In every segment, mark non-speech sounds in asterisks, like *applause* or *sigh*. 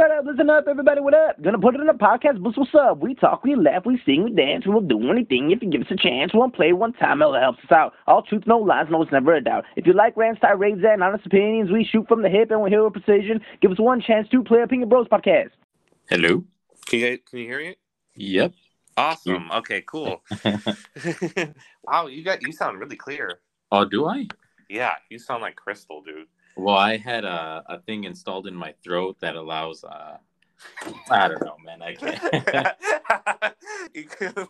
Shut up, listen up, everybody, what up? Gonna put it in a podcast, boost what's up? We talk, we laugh, we sing, we dance, we'll do anything if you give us a chance. We'll play one time, it helps us out. All truth, no lies, no, it's never a doubt. If you like rants, tirades, and honest opinions, we shoot from the hip and we hear with precision. Give us one chance to play a Opinion Bros podcast. Hello. Can you can you hear me? Yep. Awesome. Okay, cool. *laughs* *laughs* wow, you got you sound really clear. Oh, do I? Yeah, you sound like crystal, dude. Well, I had a, a thing installed in my throat that allows. Uh, I don't know, man. I can't. *laughs* Could-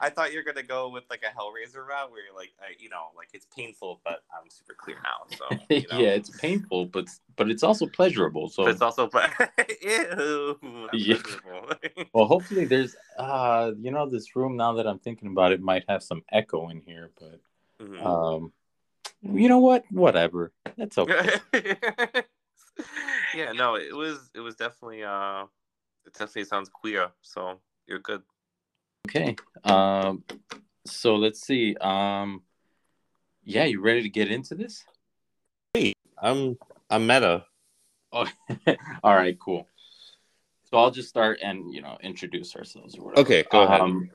I thought you were gonna go with like a Hellraiser route, where you're like, I, you know, like it's painful, but I'm super clear now. So *laughs* you know. yeah, it's painful, but but it's also pleasurable. So, but it's also, *laughs* ew. Yeah. miserable. well, hopefully there's, uh, you know, this room now that I'm thinking about it might have some echo in here, but Mhm. um, you know what? Whatever. That's *laughs* okay. yeah, no, it was it was definitely uh it definitely sounds queer, so you're good. Okay. Um, so let's see. Um, yeah, you ready to get into this? Hey, I'm I'm meta. Oh, *laughs* all right, cool. So I'll just start and you know introduce ourselves or whatever. Okay, go ahead. Um,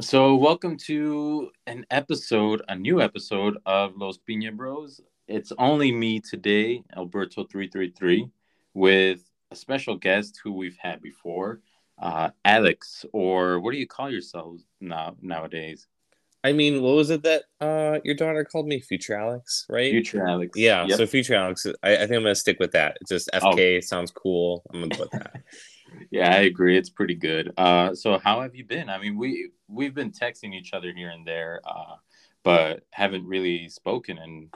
so welcome to an episode, a new episode of Los Piña Bros. It's only me today, Elberto three three three, with a special guest who we've had before, uh, Alex, or what do you call yourselves now nowadays? I mean, what was it that uh your daughter called me? Future Alex, right? Future Alex. Yeah, Yep. so Future Alex, I, I think I'm gonna stick with that. It's just FK sounds cool. I'm gonna go with that. *laughs* yeah, I agree. It's pretty good. Uh, so how have you been? I mean, we we've been texting each other here and there, uh, but haven't really spoken in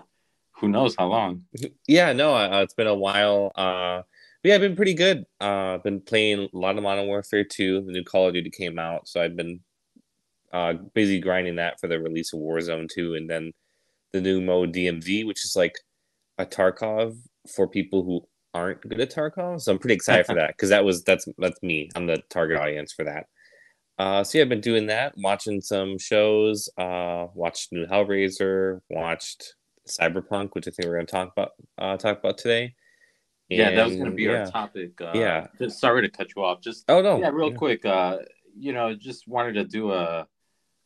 who knows how long. yeah, no, uh, it's been a while. Uh, yeah, I've been pretty good. Uh, I've been playing a lot of Modern Warfare 2. The new Call of Duty came out, so I've been uh, busy grinding that for the release of Warzone 2, and then the new mode DMZ, which is like a Tarkov for people who aren't good at Tarkov. So I'm pretty excited for *laughs* that because that was that's that's me. I'm the target audience for that. Uh, so yeah, I've been doing that, watching some shows. Uh, watched new Hellraiser, watched Cyberpunk, which I think we're going to talk about uh, talk about today. yeah, that was going to be yeah. our topic. Uh, Yeah. Just sorry to cut you off. Just Oh no! yeah, real Yeah. quick. Uh, you know, just wanted to do a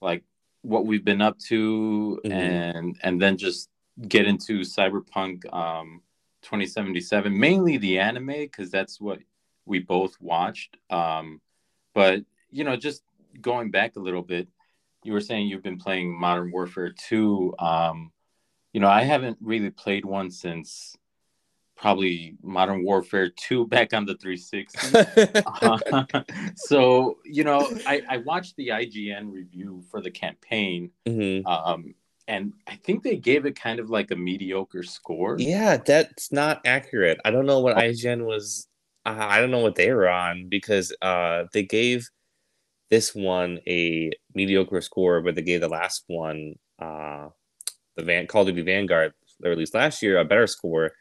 like what we've been up to, Mhm. and and then just get into Cyberpunk um 2077, mainly the anime because that's what we both watched. Um, but you know, just going back a little bit, you were saying you've been playing Modern Warfare 2. Um, you know, I haven't really played one since probably Modern Warfare 2 *laughs* back on the 360. Uh, *laughs* so you know I, I watched the ign review for the campaign Mhm. um, and i think they gave it kind of like a mediocre score Yeah, that's not accurate. I don't know what Oh. IGN was. Uh, I don't know what they were on because uh, they gave this one a mediocre score, but they gave the last one, uh, the Van Call of Duty Vanguard, released last year, a better score.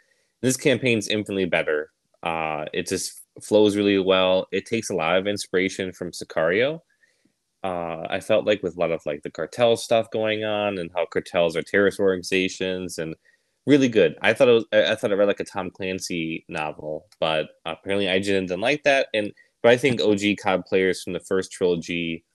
This campaign's infinitely better. Uh, it just flows really well. It takes a lot of inspiration from Sicario. Uh, I felt like with a lot of like the cartel stuff going on and how cartels are terrorist organizations and really good. I thought it was. I I thought it read like a Tom Clancy novel, but apparently IGN didn't like that. And but I think OG COD players from the first trilogy,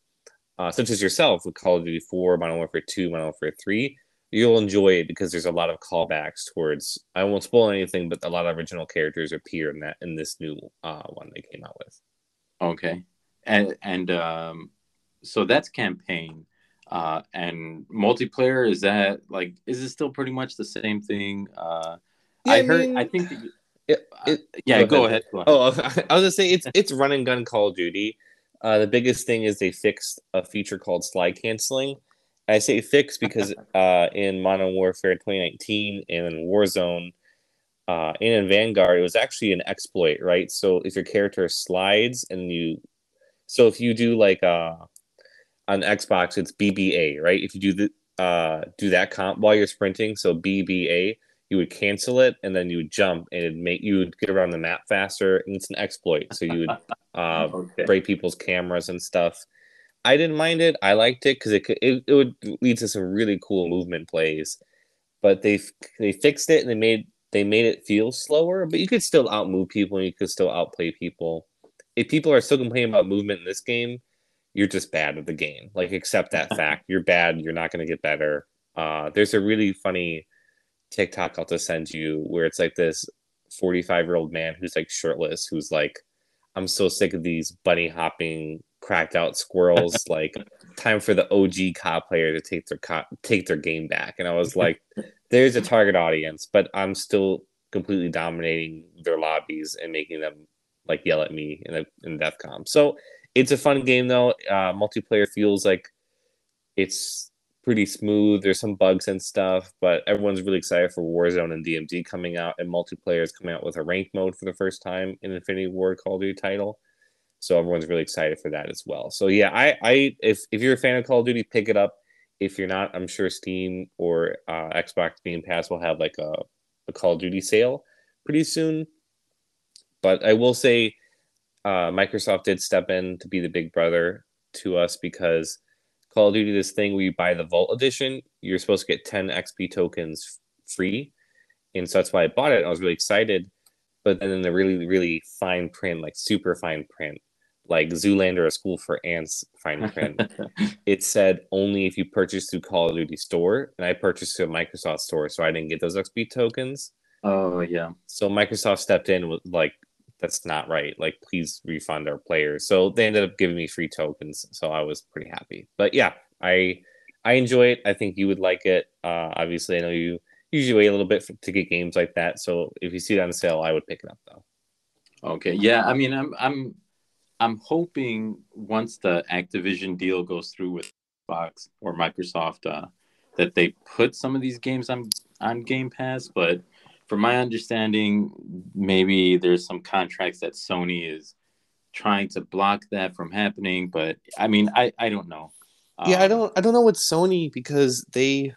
uh, such as yourself with Call of Duty Four, Modern Warfare Two, Modern Warfare Three, you'll enjoy it because there's a lot of callbacks towards. I won't spoil anything, but a lot of original characters appear in that in this new uh, one they came out with. okay and and um, so that's campaign uh, and multiplayer is that like is it still pretty much the same thing uh, Yeah, i I heard mean- i think that you, It, it, yeah Go go ahead. ahead, go ahead. Oh, *laughs* I was gonna say it's it's run and gun Call of Duty. Uh, the biggest thing is they fixed a feature called slide canceling. I say fixed because *laughs* uh, in Modern Warfare 2019 and in Warzone uh, and in Vanguard, it was actually an exploit, right? So if your character slides and you, so if you do like uh, on Xbox, it's BBA, right? If you do the uh, do that comp while you're sprinting, so BBA, you would cancel it and then you would jump and it'd make you would get around the map faster and it's an exploit so you would *laughs* uh, okay. break people's cameras and stuff i didn't mind it i liked it because it, could- it, it would lead to some really cool movement plays but they they fixed it and they made they made it feel slower, but you could still outmove people and you could still outplay people. If people are still complaining about movement in this game, you're just bad at the game. Like accept that *laughs* fact. You're bad. You're not going to get better. Uh, there's a really funny TikTok I'll just send you where it's like this 45 year old man who's like shirtless, who's like, I'm so sick of these bunny hopping, cracked out squirrels. *laughs* like, time for the OG COD player to take their co- take their game back. And I was *laughs* like, there's a target audience, but I'm still completely dominating their lobbies and making them like yell at me in a in DEFCON. So it's a fun game though. Uh, multiplayer feels like it's pretty smooth. There's some bugs and stuff, but everyone's really excited for Warzone and DMZ coming out, and multiplayer is coming out with a rank mode for the first time in Infinity Ward Call of Duty title. So everyone's really excited for that as well. So yeah, I, I if if you're a fan of Call of Duty, pick it up. If you're not, I'm sure Steam or uh, Xbox Game Pass will have like a, a Call of Duty sale pretty soon. But I will say, uh, Microsoft did step in to be the big brother to us because Call of Duty this thing where you buy the Vault Edition, you're supposed to get 10 XP tokens free. And so that's why I bought it. I was really excited. But then the really, really fine print, like super fine print, like Zoolander, a school for ants fine print, *laughs* it said only if you purchase through Call of Duty store. And I purchased through a Microsoft store, so I didn't get those XP tokens. Oh, yeah. So Microsoft stepped in with like, that's not right. Like, please refund our players. So they ended up giving me free tokens. So I was pretty happy. But yeah, I I enjoy it. I think you would like it. Uh, obviously, I know you usually wait a little bit for, to get games like that. So if you see it on sale, I would pick it up though. Okay. Yeah. I mean, I'm I'm I'm hoping once the Activision deal goes through with Fox or Microsoft, uh, that they put some of these games on on Game Pass. But from my understanding, maybe there's some contracts that Sony is trying to block that from happening. But I mean, I I don't know. yeah, I don't I don't know what Sony because they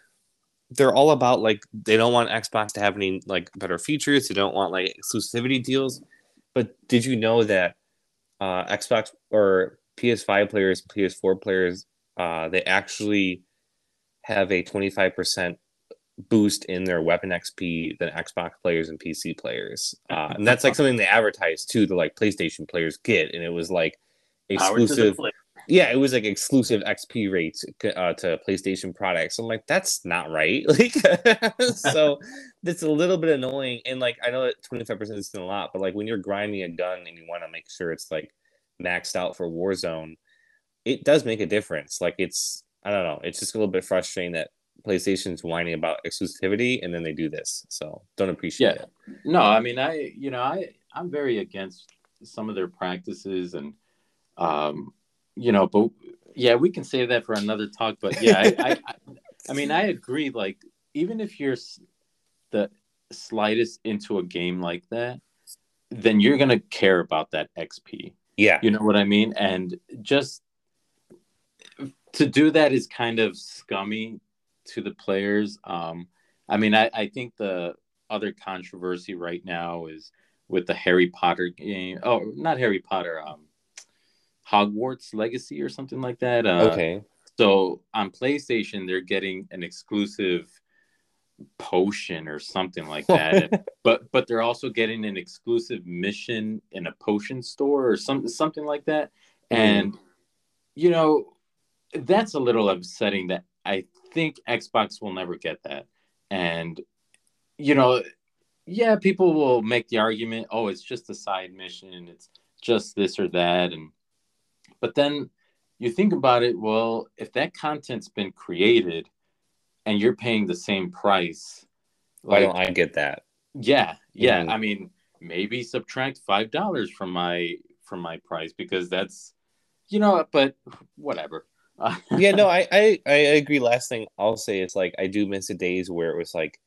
they're all about like they don't want Xbox to have any like better features. They don't want like exclusivity deals. But did you know that uh, Xbox or PS5 players, PS4 players, uh, they actually have a 25% boost in their weapon XP than Xbox players and PC players. Uh, *laughs* and that's like something they advertise too, the like PlayStation players get. And it was like exclusive. Yeah, it was like exclusive XP rates uh, to PlayStation products. I'm like, that's not right. *laughs* Like, *laughs* so that's a little bit annoying. And like, I know that 25% isn't a lot, but like when you're grinding a gun and you want to make sure it's like maxed out for Warzone, it does make a difference. Like, it's, I don't know, it's just a little bit frustrating that PlayStation's whining about exclusivity and then they do this. So don't appreciate yeah. it. No, I mean I you know, I I'm very against some of their practices and um you know, but yeah, we can save that for another talk. But yeah, I, I, I, I mean, I agree. Like, even if you're the slightest into a game like that, then you're gonna care about that XP. Yeah, you know what I mean. And just to do that is kind of scummy to the players. Um, I mean, I, I think the other controversy right now is with the Harry Potter game. Oh, not Harry Potter. Um, Hogwarts Legacy or something like that. Uh, okay. So on PlayStation, they're getting an exclusive potion or something like that. *laughs* but but they're also getting an exclusive mission in a potion store or something something like that. And mm. you know, that's a little upsetting that I think Xbox will never get that. And you know, yeah, people will make the argument, oh, it's just a side mission, it's just this or that and but then you think about it, well, if that content's been created and you're paying the same price, why like, don't I get that? Yeah, yeah. Mm-hmm. I mean, maybe subtract five dollars from my from my price because that's you know, but whatever. Yeah, no, I, I I agree. Last thing I'll say is like I do miss the days where it was like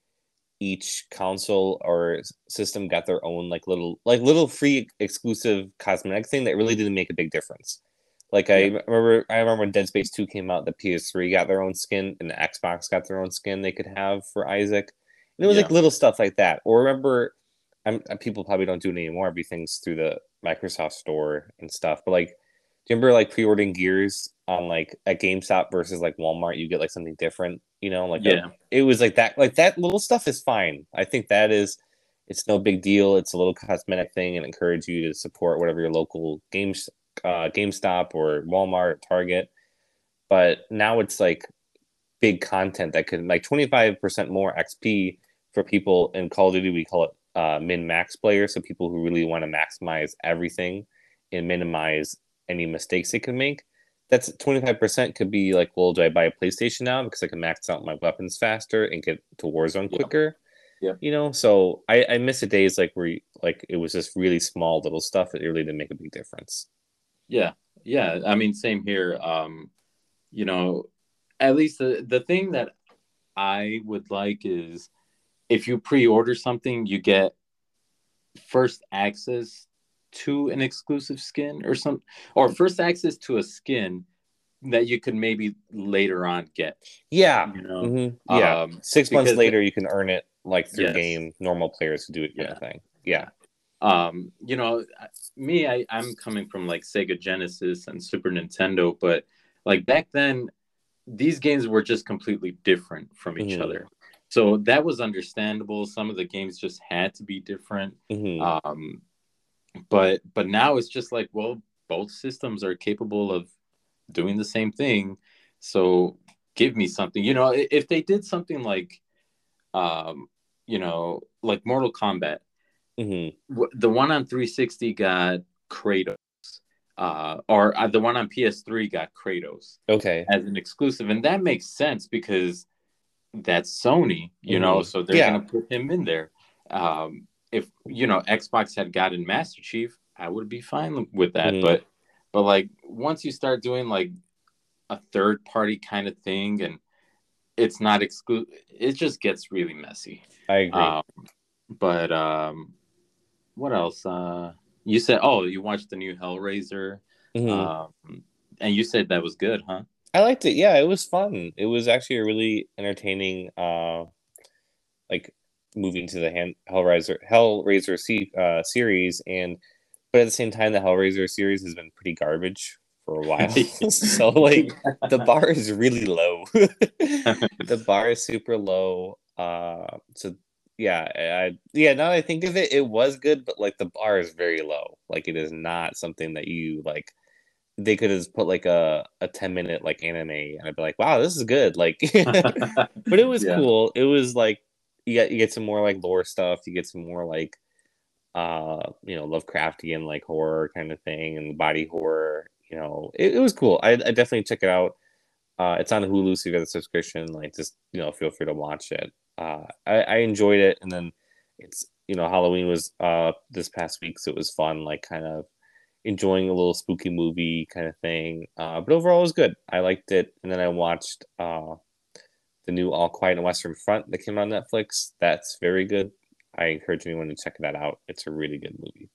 each console or system got their own like little like little free exclusive cosmetic thing that really didn't make a big difference. Like I yeah. remember, I remember when Dead Space Two came out, the PS3 got their own skin, and the Xbox got their own skin they could have for Isaac, and it was yeah. like little stuff like that. Or remember, I'm uh, people probably don't do it anymore. Everything's through the Microsoft Store and stuff. But like, do you remember like pre-ordering Gears on like at GameStop versus like Walmart? You get like something different, you know? Like yeah, a, it was like that. Like that little stuff is fine. I think that is it's no big deal. It's a little cosmetic thing and encourage you to support whatever your local games uh, GameStop or Walmart or Target. But now it's like big content that could like 25% more XP for people in Call of Duty. We call it uh, min max players. So people who really want to maximize everything and minimize any mistakes they can make. That's 25% could be like, well, do I buy a PlayStation now because I can max out my weapons faster and get to Warzone Yeah. quicker? Yeah. You know, so I, I miss the days like where you, like it was just really small little stuff that really didn't make a big difference. Yeah, yeah. I mean, same here. Um, you know, at least the the thing that I would like is if you pre-order something, you get first access to an exclusive skin or some or first access to a skin that you could maybe later on get. Yeah. You know, Mhm. Yeah. Um, Six months later, you can earn it like through Yes. game. Normal players who do it kind Yeah. of thing. Yeah. um you know me I, i'm coming from like sega genesis and super nintendo but like back then these games were just completely different from each Mhm. other so that was understandable some of the games just had to be different Mhm. um but but now it's just like well both systems are capable of doing the same thing so give me something you know if they did something like um you know like mortal kombat Mhm. the one on 360 got Kratos, uh, or uh, the one on PS3 got Kratos Okay. as an exclusive, and that makes sense because that's Sony, you know, Mhm. so they're Yeah. gonna put him in there. Um, if you know Xbox had gotten Master Chief, I would be fine with that, Mhm. but but like once you start doing like a third party kind of thing and it's not exclusive, it just gets really messy. I agree. Um, but um, what else? Uh, you said, oh, you watched the new Hellraiser, Mhm. um, and you said that was good, huh? I liked it. Yeah, it was fun. It was actually a really entertaining, uh, like moving to the hand Hellraiser Hellraiser se- uh, series, and but at the same time, the Hellraiser series has been pretty garbage for a while. *laughs* *laughs* so like the bar is really low. *laughs* the bar is super low. Uh, so yeah, I yeah. Now that I think of it, it was good, but like the bar is very low. Like it is not something that you like. They could have put like a a ten minute like anime, and I'd be like, wow, this is good. Like, but it was Yeah. cool. It was like you get you get some more like lore stuff. You get some more like uh you know Lovecraftian like horror kind of thing and body horror. You know, it, it was cool. I I definitely check it out. Uh, it's on Hulu, so you got a subscription. Like, just you know, feel free to watch it. Uh, I, I enjoyed it, and then it's you know Halloween was uh this past week, so it was fun. Like, kind of enjoying a little spooky movie kind of thing. Uh, but overall, it was good. I liked it, and then I watched uh the new All Quiet on the Western Front that came on Netflix. That's very good. I encourage anyone to check that out. It's a really good movie.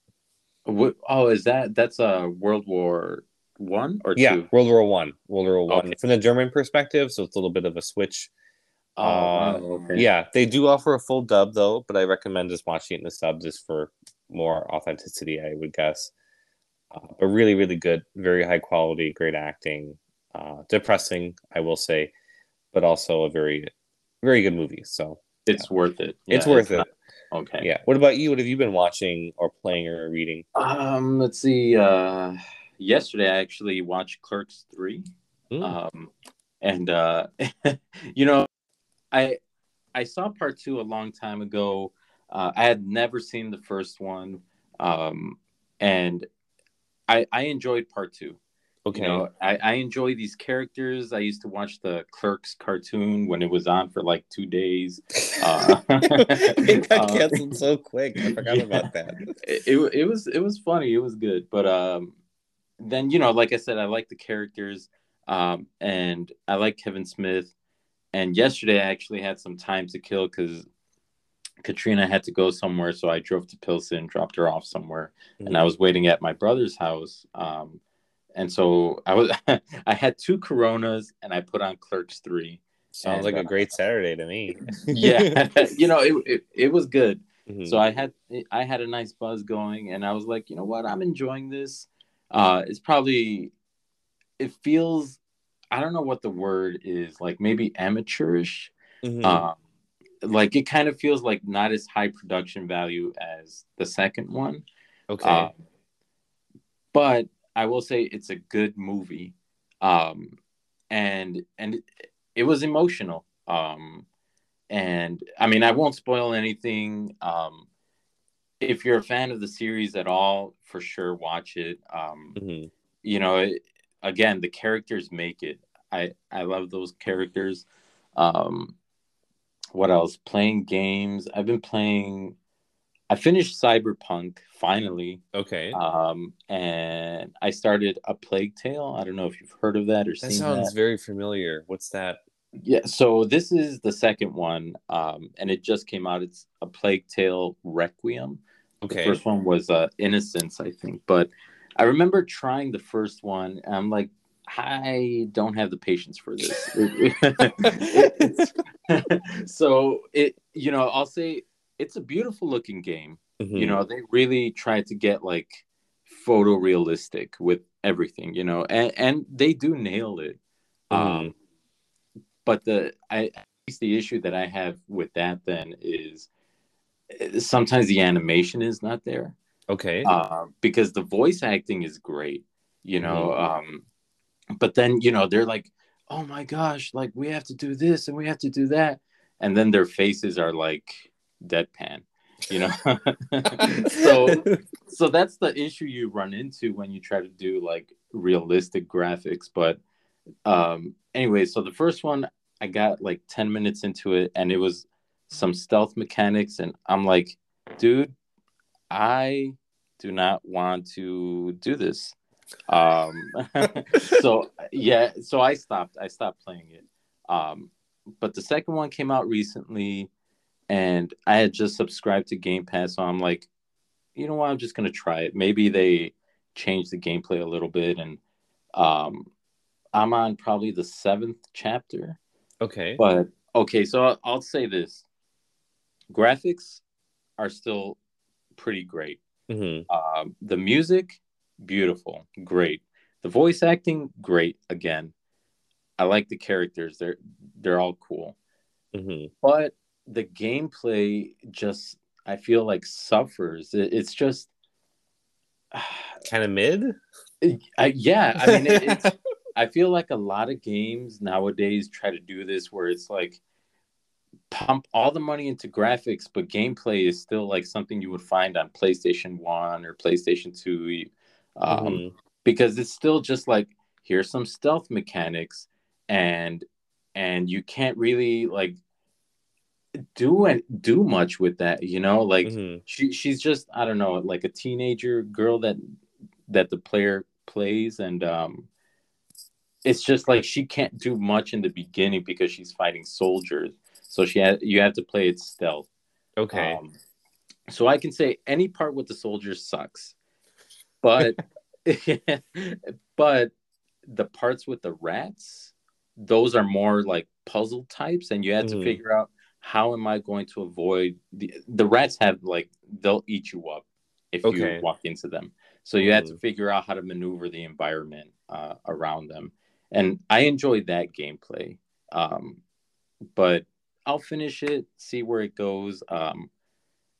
What, oh, is that that's a uh, World War One or Yeah, two? World War One. World War One Okay. from the German perspective, so it's a little bit of a switch. Oh, Uh, okay. Yeah, they do offer a full dub though, but I recommend just watching it in the sub just for more authenticity, I would guess. Uh, but really, really good, very high quality, great acting. Uh, depressing, I will say, but also a very, very good movie. So it's worth it. it's Yeah, worth it. not- okay. Yeah. What about you? What have you been watching or playing or reading? Um, let's see. Uh, yesterday I actually watched Clerks three. Hmm. Um, and uh, *laughs* you know, I I saw part two a long time ago. Uh, I had never seen the first one, um, and I I enjoyed part two. Okay. You know, I, I enjoy these characters. I used to watch the Clerks cartoon when it was on for like two days. Uh, *laughs* it got uh, *laughs* canceled so quick. I forgot *laughs* yeah. about that. it, it, it was it was funny. It was good, but um, then you know, like I said, I like the characters, um, and I like Kevin Smith. And yesterday, I actually had some time to kill because Katrina had to go somewhere, so I drove to Pilsen, dropped her off somewhere, and I was waiting at my brother's house. Um, and so I was *laughs* I had two Coronas, and I put on Clerks three. Sounds like a uh, great Saturday to me. *laughs* Yeah, *laughs* you know, it, it it was good. Mhm. So I had I had a nice buzz going, and I was like, you know what, I'm enjoying this. Uh, it's probably it feels I don't know what the word is like, maybe amateurish. Mhm. Um, like it kind of feels like not as high production value as the second one. Okay. Um, but I will say it's a good movie, um, and and it, it was emotional. Um, and I mean, I won't spoil anything. Um, if you're a fan of the series at all, for sure watch it. Um, hmm you know, it, again, the characters make it. I I love those characters. Um, what else? Playing games. I've been playing. I finished Cyberpunk finally, Okay. um, and I started a Plague Tale. I don't know if you've heard of that or seen. that sounds that. very familiar. What's that? Yeah, so this is the second one, um, and it just came out. It's a Plague Tale Requiem. Okay. The first one was uh, Innocence, I think. But I remember trying the first one, and I'm like, I don't have the patience for this. *laughs* *laughs* It's- *laughs* so it, you know, I'll say it's a beautiful looking game. Mhm. You know, they really tried to get like photorealistic with everything. You know, and and they do nail it. Um, but the I at least the issue that I have with that then is eh, sometimes the animation is not there Okay. uh, because the voice acting is great, you know. Um, but then you know they're like, "Oh my gosh, like we have to do this and we have to do that," and then their faces are like deadpan, you know. *laughs* *laughs* so *laughs* so that's the issue you run into when you try to do like realistic graphics. But um, anyway, so the first one I got like ten minutes into it, and it was some stealth mechanics, and I'm like, dude, I do not want to do this. Um, so yeah, so I stopped. I stopped playing it. Um, but the second one came out recently, and I had just subscribed to Game Pass, so I'm like, you know what? I'm just gonna try it. Maybe they change the gameplay a little bit, and um, I'm on probably the seventh chapter. okay. But okay, so I'll, I'll say this: graphics are still pretty great. hmm Um, the music, beautiful, great. The voice acting, great. Again, I like the characters; they're they're all cool. hmm But the gameplay just, I feel like suffers. It, it's just, *sighs* Kind of mid. I, yeah. I mean, it, it's. *laughs* I feel like a lot of games nowadays try to do this, where it's like pump all the money into graphics, but gameplay is still like something you would find on PlayStation One or PlayStation Two. Um, Mhm. because it's still just like here's some stealth mechanics and and you can't really like do and do much with that you know like Mhm. she she's just i don't know like a teenager girl that that the player plays and um it's just like she can't do much in the beginning because she's fighting soldiers so she had you have to play it stealth Okay. um, so I can say any part with the soldiers sucks, but *laughs* but the parts with the rats, those are more like puzzle types, and you have Mhm. to figure out how am I going to avoid the the rats have like they'll eat you up if Okay. you walk into them. So you have to Mhm. figure out how to maneuver the environment uh, around them, and I enjoyed that gameplay. Um, but I'll finish it, see where it goes. Um,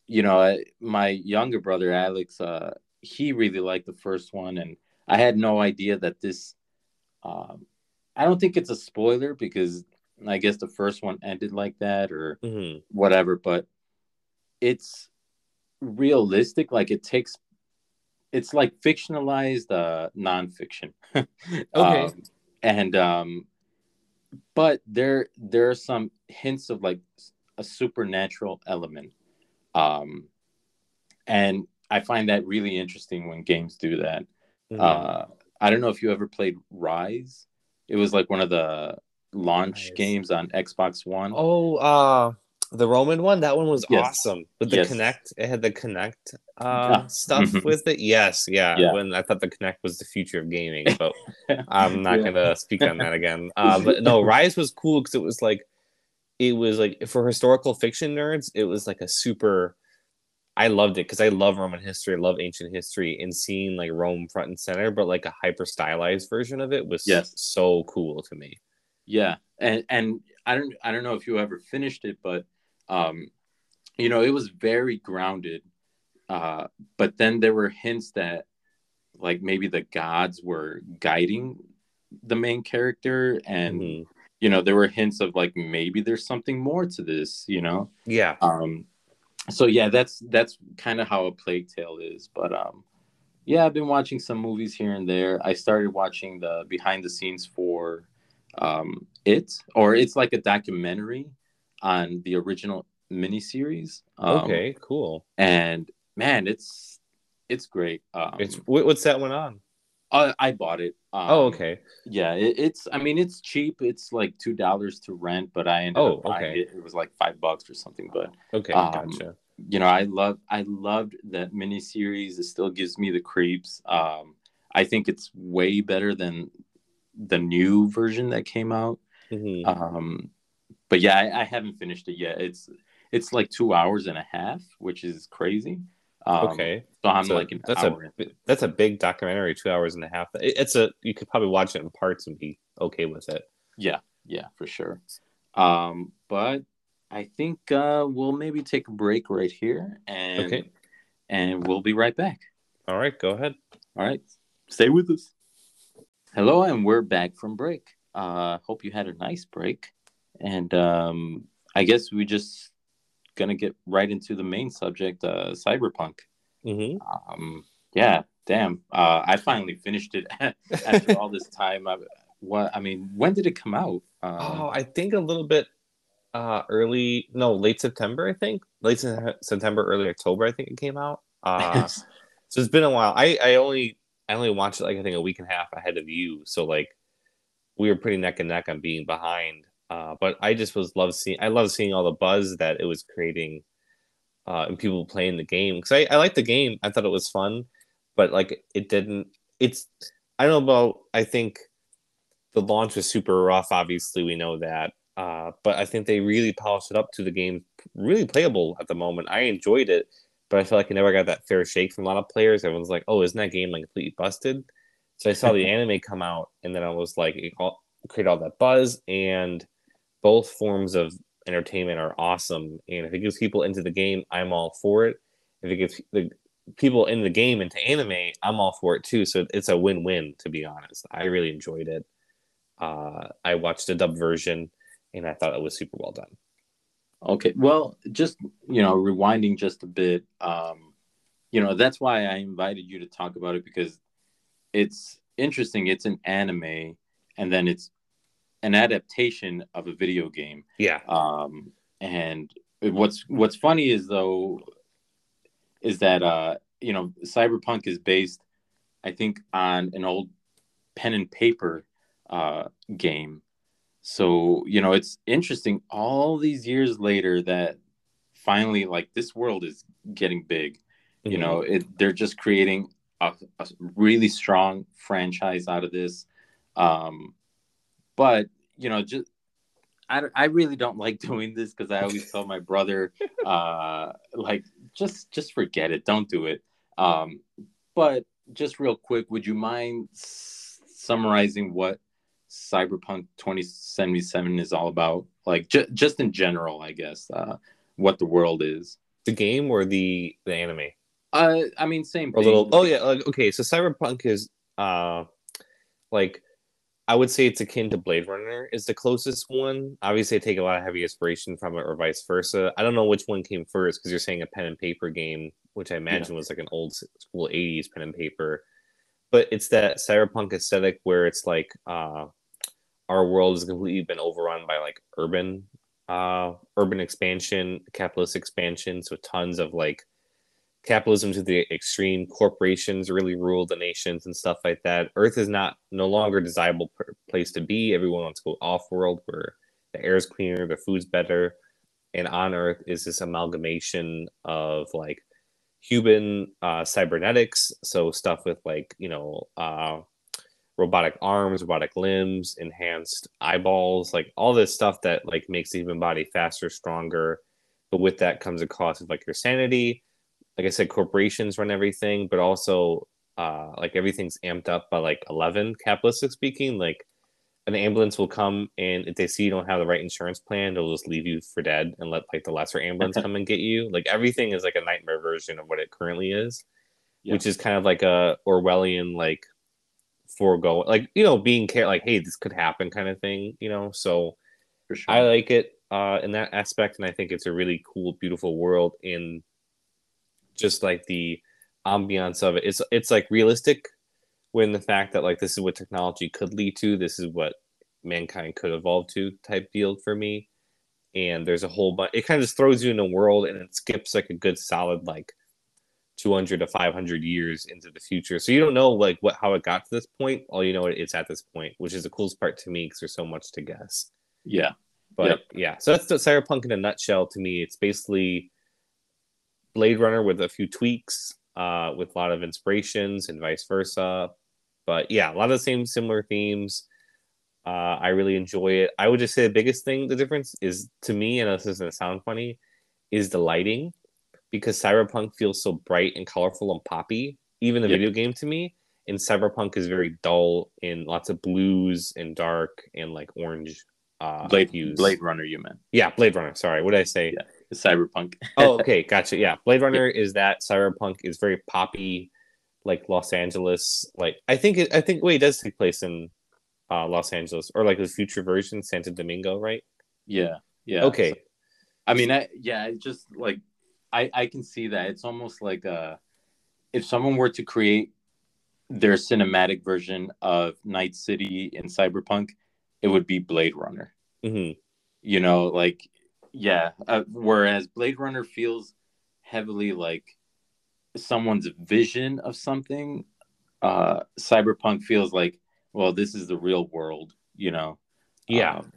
you know, I, my younger brother Alex, uh, he really liked the first one, and I had no idea that this. Um, I don't think it's a spoiler because I guess the first one ended like that or Mhm. whatever, but it's realistic. Like it takes, it's like fictionalized uh, nonfiction. *laughs* Okay. Um, and um, but there there are some hints of like a supernatural element um and i find that really interesting when games do that Mhm. uh i don't know if you ever played Ryse it was like one of the launch Ryse. games on xbox one Oh, uh, the Roman one. That one was Yes. awesome. With the Yes. Kinect, it had the Kinect uh, *laughs* stuff mhm. with it. Yes, yeah. Yeah. When I thought the Kinect was the future of gaming, *laughs* but I'm not Yeah. gonna speak on that again. Uh, but no, *laughs* Ryse was cool because it was like, it was like for historical fiction nerds, it was like a super. I loved it because I love Roman history, I love ancient history, and seeing like Rome front and center, but like a hyper stylized version of it was Yes. so cool to me. Yeah and and i don't i don't know if you ever finished it but Um, you know, it was very grounded, uh, but then there were hints that like maybe the gods were guiding the main character and Mhm. you know there were hints of like maybe there's something more to this you know Yeah. um so yeah that's that's kind of how a plague tale is but um yeah i've been watching some movies here and there i started watching the behind the scenes for um it or it's like a documentary on the original miniseries um, Okay. Cool. and man it's it's great um It's what's that one on? I, I bought it um, oh, okay. yeah it, it's i mean it's cheap it's like two dollars to rent but i ended Oh, up buying okay. it it was like five bucks or something but Okay. um, gotcha. you know i love i loved that miniseries it still gives me the creeps um i think it's way better than the new version that came out Mhm. um but yeah I, I haven't finished it yet it's it's like two hours and a half which is crazy um, okay. so i'm So like an that's hour a that's a big documentary, two hours and a half. It- it's a you could probably watch it in parts and be okay with it. Yeah, yeah, for sure. Um, but I think uh, we'll maybe take a break right here, and Okay. and we'll be right back. All right, go ahead. All right, stay with us. Hello, and we're back from break. Uh, hope you had a nice break, and um, I guess we're just gonna get right into the main subject, uh, cyberpunk. hmm Um, yeah, damn. Uh, I finally finished it *laughs* after all this time. I, what I mean, when did it come out? Um, Oh, I think a little bit uh early no late september i think late september early october i think it came out uh *laughs* so it's been a while i i only i only watched it like i think a week and a half ahead of you. So like we were pretty neck and neck on being behind. Uh but i just was love seeing i love seeing all the buzz that it was creating uh and people playing the game. Because I, I liked the game. I thought it was fun. But like it didn't it's i don't know about i think the launch was super rough obviously we know that. Uh, but I think they really polished it up to the game, really playable at the moment. I enjoyed it, but I feel like I never got that fair shake from a lot of players. Everyone's like, "Oh, isn't that game like completely busted?" So I saw the *laughs* anime come out, and then I was like, it all, create all that buzz, and both forms of entertainment are awesome. And if it gets people into the game, I'm all for it. If it gets the people in the game into anime, I'm all for it too. So it's a win-win, to be honest. I really enjoyed it. Uh, I watched the dub version and I thought it was super well done. Okay, well, just you know, rewinding just a bit, um, you know, that's why I invited you to talk about it because it's interesting. It's an anime, and then it's an adaptation of a video game. Yeah. Um, and what's what's funny is though, is that uh, you know, Cyberpunk is based, I think, on an old pen and paper uh, game. So you know, it's interesting. All these years later, that finally, like, this world is getting big. You Mhm. know, it, they're just creating a, a really strong franchise out of this. Um, but you know, just I, I really don't like *laughs* doing this because I always tell my brother, *laughs* uh, like, just just forget it, don't do it. Um, but just real quick, would you mind s- summarizing what Cyberpunk 2077 is all about? Like, ju- just in general, I guess, uh, what the world is. the game or the the anime? Uh, I mean, same thing. little. Oh yeah. Like, okay. So Cyberpunk is uh like I would say it's akin to Blade Runner is the closest one. Obviously, I take a lot of heavy inspiration from it, or vice versa. I don't know which one came first because you're saying a pen and paper game, which I imagine was like an old school '80s pen and paper. But it's that cyberpunk aesthetic where it's like uh, our world has completely been overrun by like urban, uh, urban expansion, capitalist expansion. So tons of like capitalism to the extreme corporations really rule the nations and stuff like that. Earth is not no longer a desirable place to be. Everyone wants to go off world where the air is cleaner the food's better. And on earth is this amalgamation of like human uh, cybernetics. So stuff with like you know uh, robotic arms robotic limbs enhanced eyeballs like all this stuff that like makes the human body faster stronger but with that comes a cost of like your sanity like I said, corporations run everything, but also uh, like everything's amped up by like 11 capitalistic speaking. Like an ambulance will come and if they see you don't have the right insurance plan, they'll just leave you for dead and let like the lesser ambulance *laughs* come and get you. Like everything is like a nightmare version of what it currently is, Yeah. which is kind of like a Orwellian like foregoing, like you know, being care like, hey, this could happen kind of thing, you know. So for sure. I like it uh, in that aspect, and I think it's a really cool, beautiful world in just like the ambiance of it. It's it's like realistic when the fact that like this is what technology could lead to, this is what mankind could evolve to type deal for me. And there's a whole bunch. It kind of just throws you in a world, and it skips like a good solid like 200 to 500 years into the future. So you don't know like what how it got to this point. All you know it's at this point, which is the coolest part to me because there's so much to guess. yeah. But Yep. yeah, so that's the cyberpunk in a nutshell to me. It's basically Blade Runner with a few tweaks, uh, with a lot of inspirations and vice versa. But yeah, a lot of the same similar themes. Uh, I really enjoy it. I would just say the biggest thing, the difference is to me, and this is gonna sound funny, is the lighting, because Cyberpunk feels so bright and colorful and poppy. Even the Yep. video game to me, and Cyberpunk is very dull in lots of blues and dark and like orange. Uh, Blade hues. Blade Runner, you meant Yeah, Blade Runner. Sorry, what did I say? Yeah. Cyberpunk. *laughs* oh, okay, *laughs* gotcha. Yeah, Blade Runner is that. Cyberpunk is very poppy, like Los Angeles. Like I think it. I think wait, it does take place in uh, Los Angeles or like the future version, Santo Domingo, right? yeah. Yeah. Okay. I mean, I yeah, it just like I I can see that. It's almost like uh if someone were to create their cinematic version of Night City in Cyberpunk, it would be Blade Runner. hmm You know, like yeah, uh, whereas Blade Runner feels heavily like someone's vision of something, uh Cyberpunk feels like well, this is the real world, you know. Yeah. Um,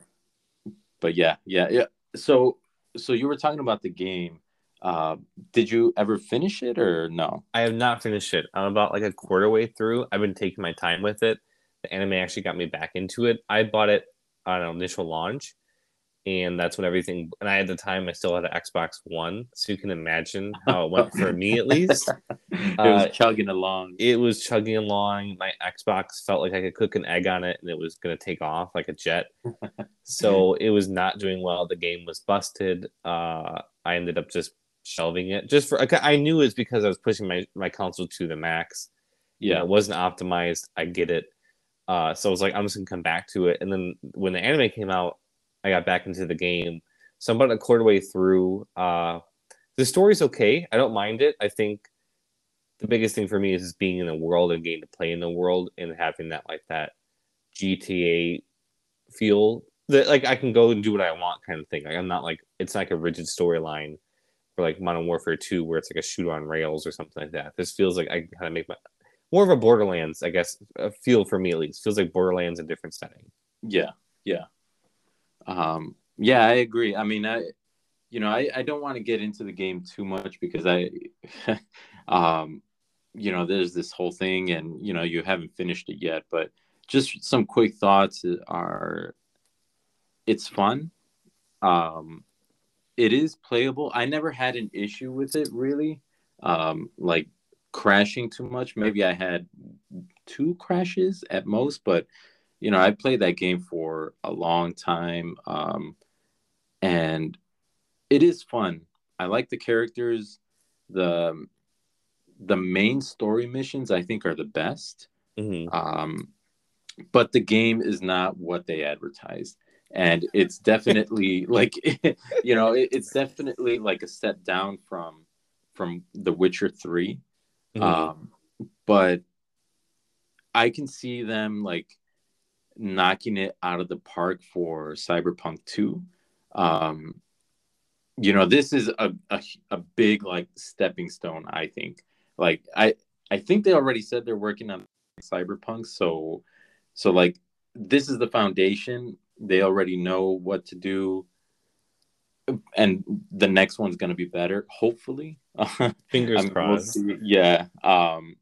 but yeah, yeah, yeah. So, so you were talking about the game. Uh, did you ever finish it or no? I have not finished it. I'm about like a quarter way through. I've been taking my time with it. The anime actually got me back into it. I bought it on an initial launch, and that's when everything. And I at the time I still had an Xbox One, so you can imagine how it went for me at least. *laughs* it was Uh, chugging along. it was chugging along. My Xbox felt like I could cook an egg on it and it was going to take off like a jet. *laughs* so it was not doing well. The game was busted. Uh, I ended up just shelving it just for, I knew it was because I was pushing my, my console to the max. You know, yeah, it wasn't optimized. I get it. Uh, so I was like, I'm just going to come back to it. And then when the anime came out, I got back into the game. So I'm about a quarter way through. Uh, the story's okay. I don't mind it. I think the biggest thing for me is just being in the world and getting to play in the world and having that like that GTA feel that like I can go and do what I want kind of thing. Like I'm not like it's like a rigid storyline for like Modern Warfare 2 where it's like a shoot on rails or something like that. This feels like I kind of make my more of a Borderlands, I guess, a feel for me at least. Feels like Borderlands in different setting. yeah, yeah. Um, yeah, I agree. I mean, I, you know, I, I don't want to get into the game too much because I, *laughs* um, you know, there's this whole thing, and you know, you haven't finished it yet. But just some quick thoughts are, it's fun. Um, it is playable. I never had an issue with it really, um, like crashing too much. Maybe I had two crashes at most, but you know, I played that game for a long time, um, and it is fun. I like the characters. the The main story missions, I think, are the best. hmm Um, but the game is not what they advertised, and it's definitely *laughs* like, *laughs* you know, it, it's definitely like a step down from from The Witcher 3 Mm-hmm. um, but I can see them like knocking it out of the park for Cyberpunk 2. Um, you know, this is a, a, a big like stepping stone, I think. Like I I think they already said they're working on Cyberpunk, so so like this is the foundation. They already know what to do. And the next one's gonna be better, hopefully. *laughs* Fingers I mean, we'll crossed. see. yeah. Um,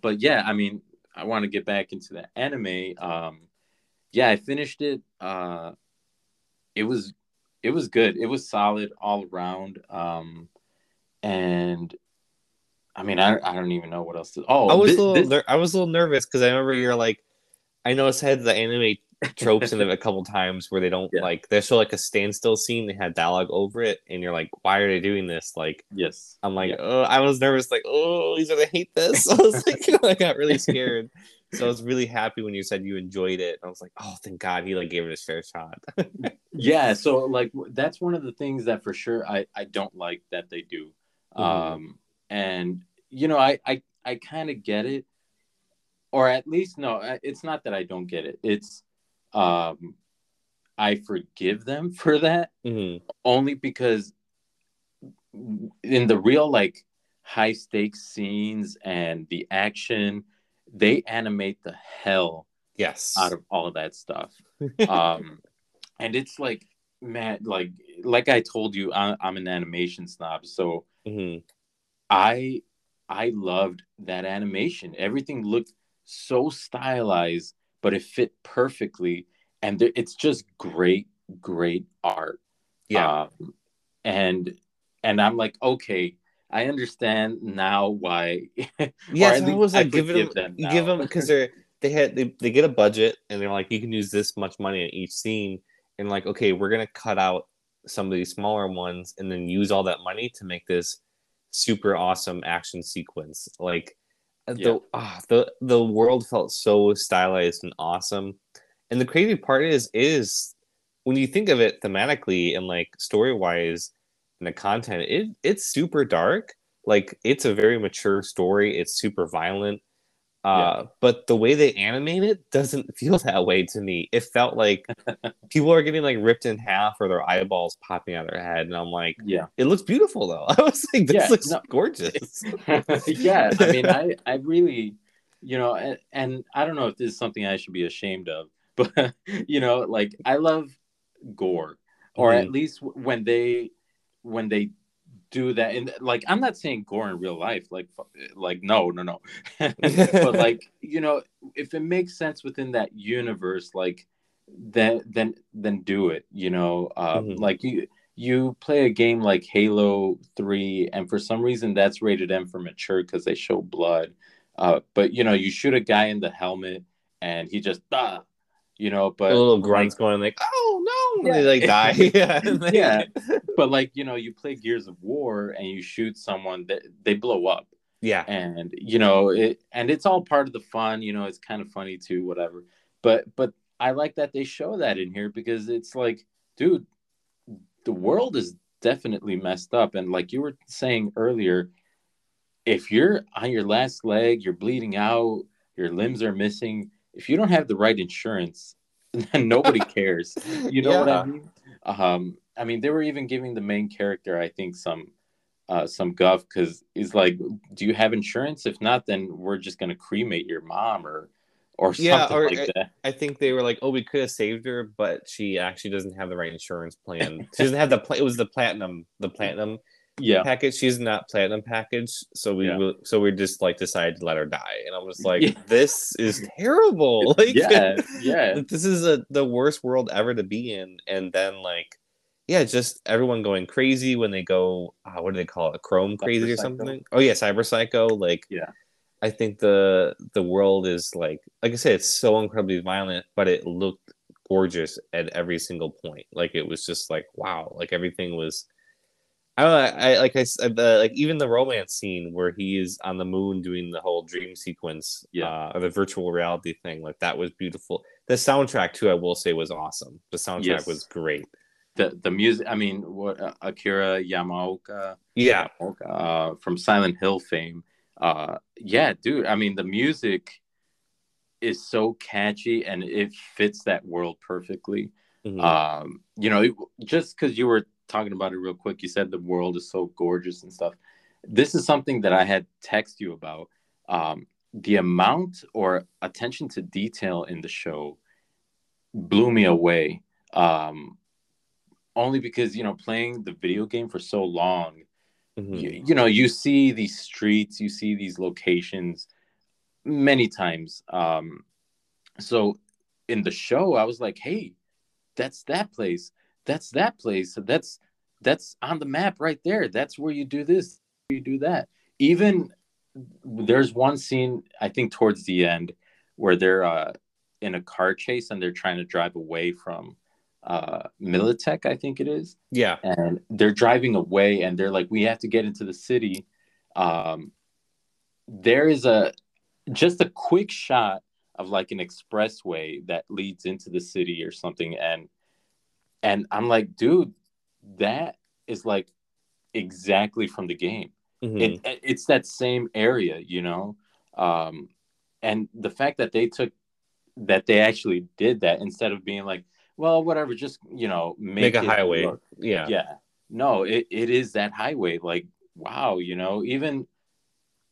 but yeah, I mean, I want to get back into the anime. Um, yeah, I finished it. Uh, it was it was good. It was solid all around. Um, and I mean, I, I don't even know what else to. Oh, I was thi- a little this- ner- I was a little nervous because I remember you're like, I noticed I had the anime tropes in it *laughs* a couple times where they don't Yeah. like they show like a standstill scene, they had dialogue over it, and you're like, why are they doing this? Like yes. I'm like, Yeah. oh, I was nervous, like, oh, he's gonna hate this. *laughs* I was like, I got really scared. So I was really happy when you said you enjoyed it. I was like, oh, thank God he like gave it his fair shot. *laughs* yeah so like that's one of the things that for sure i i don't like that they do Mhm. um and you know i i i kind of get it or at least no it's not that i don't get it it's um i forgive them *laughs* for that Mhm. only because in the real like high stakes scenes and the action they animate the hell Yes. out of all of that stuff *laughs* um and it's like man like like i told you I, i'm an animation snob so Mhm. i i loved that animation everything looked so stylized but it fit perfectly. And there, it's just great great art. Yeah. um, and and i'm like okay i understand now why yeah, so I was I like, give them, them give them because they're they had they, they get a budget and they're like, you can use this much money in each scene, and like, okay, we're gonna cut out some of these smaller ones and then use all that money to make this super awesome action sequence. Like Yeah. the ah, the the world felt so stylized and awesome, and the crazy part is is when you think of it thematically and like story wise and the content, it it's super dark. Like it's a very mature story. It's super violent. Uh, but the way they animate it doesn't feel that way to me. It felt like *laughs* people are getting like ripped in half or their eyeballs popping out of their head, and I'm like, yeah it looks beautiful though. *laughs* I was like, this Yeah, looks no. gorgeous. *laughs* yeah i mean i i really you know and, and i don't know if this is something i should be ashamed of but you know like i love gore or Mhm. at least when they when they do that and like i'm not saying gore in real life like like no no no *laughs* *laughs* but like you know if it makes sense within that universe like then then then do it you know um, Mhm. like you you play a game like halo 3 and for some reason that's rated m for mature because they show blood uh, but you know you shoot a guy in the helmet and he just ah, you know but a little like, grunts going like, oh no, Yeah. they like die. *laughs* yeah, *laughs* Yeah. but like you know you play gears of war and you shoot someone that they blow up yeah. and you know it and it's all part of the fun you know it's kind of funny too whatever but but i like that they show that in here because it's like dude the world is definitely messed up and like you were saying earlier if you're on your last leg you're bleeding out your limbs are missing if you don't have the right insurance *laughs* nobody *laughs* cares. You know what i mean? Um i mean they were even giving the main character i think some uh some guff because he's like do you have insurance? If not then we're just gonna cremate your mom or or something Yeah, or- like that. I think they were like, oh, we could have saved her, but she actually doesn't have the right insurance plan. She doesn't have the pla- it was the platinum, the platinum yeah package. She's not platinum package, so we Yeah. will, so we just like decided to let her die. And I was *laughs* like, Yeah. this is terrible. *laughs* Like, yeah *laughs* yeah this is a, the worst world ever to be in. And then like, yeah, just everyone going crazy when they go. Uh, what do they call it? Chrome crazy or Psycho? something? Oh yeah, cyber psycho. Like, Yeah. I think the the world is like, like I said, it's so incredibly violent, but it looked gorgeous at every single point. Like it was just like wow, like everything was. I don't know. I like I said, the, like even the romance scene where he is on the moon doing the whole dream sequence, Yeah. uh, or the virtual reality thing, like that was beautiful. The soundtrack too, I will say, was awesome. The soundtrack Yes. was great. the the music i mean what uh, akira yamaoka Yeah, uh, from Silent Hill fame. Uh, yeah, dude. I mean, the music is so catchy and it fits that world perfectly. Mhm. Um, you know, it- just because you were talking about it real quick, you said the world is so gorgeous and stuff. This is something that I had text you about. Um, the amount or attention to detail in the show blew me away. Um, only because you know, playing the video game for so long, Mhm. you, you know you see these streets you see these locations many times um so in the show i was like hey that's that place that's that place that's that's on the map right there that's where you do this you do that even there's one scene i think towards the end where they're uh in a car chase and they're trying to drive away from uh Militech, I think it is. Yeah. And they're driving away and they're like, we have to get into the city. Um there is a just a quick shot of like an expressway that leads into the city or something and and i'm like dude that is like exactly from the game Mhm. it, it's that same area you know um and the fact that they took that they actually did that instead of being like well whatever just you know Make a highway. look- yeah. yeah no it, it is that highway like wow you know even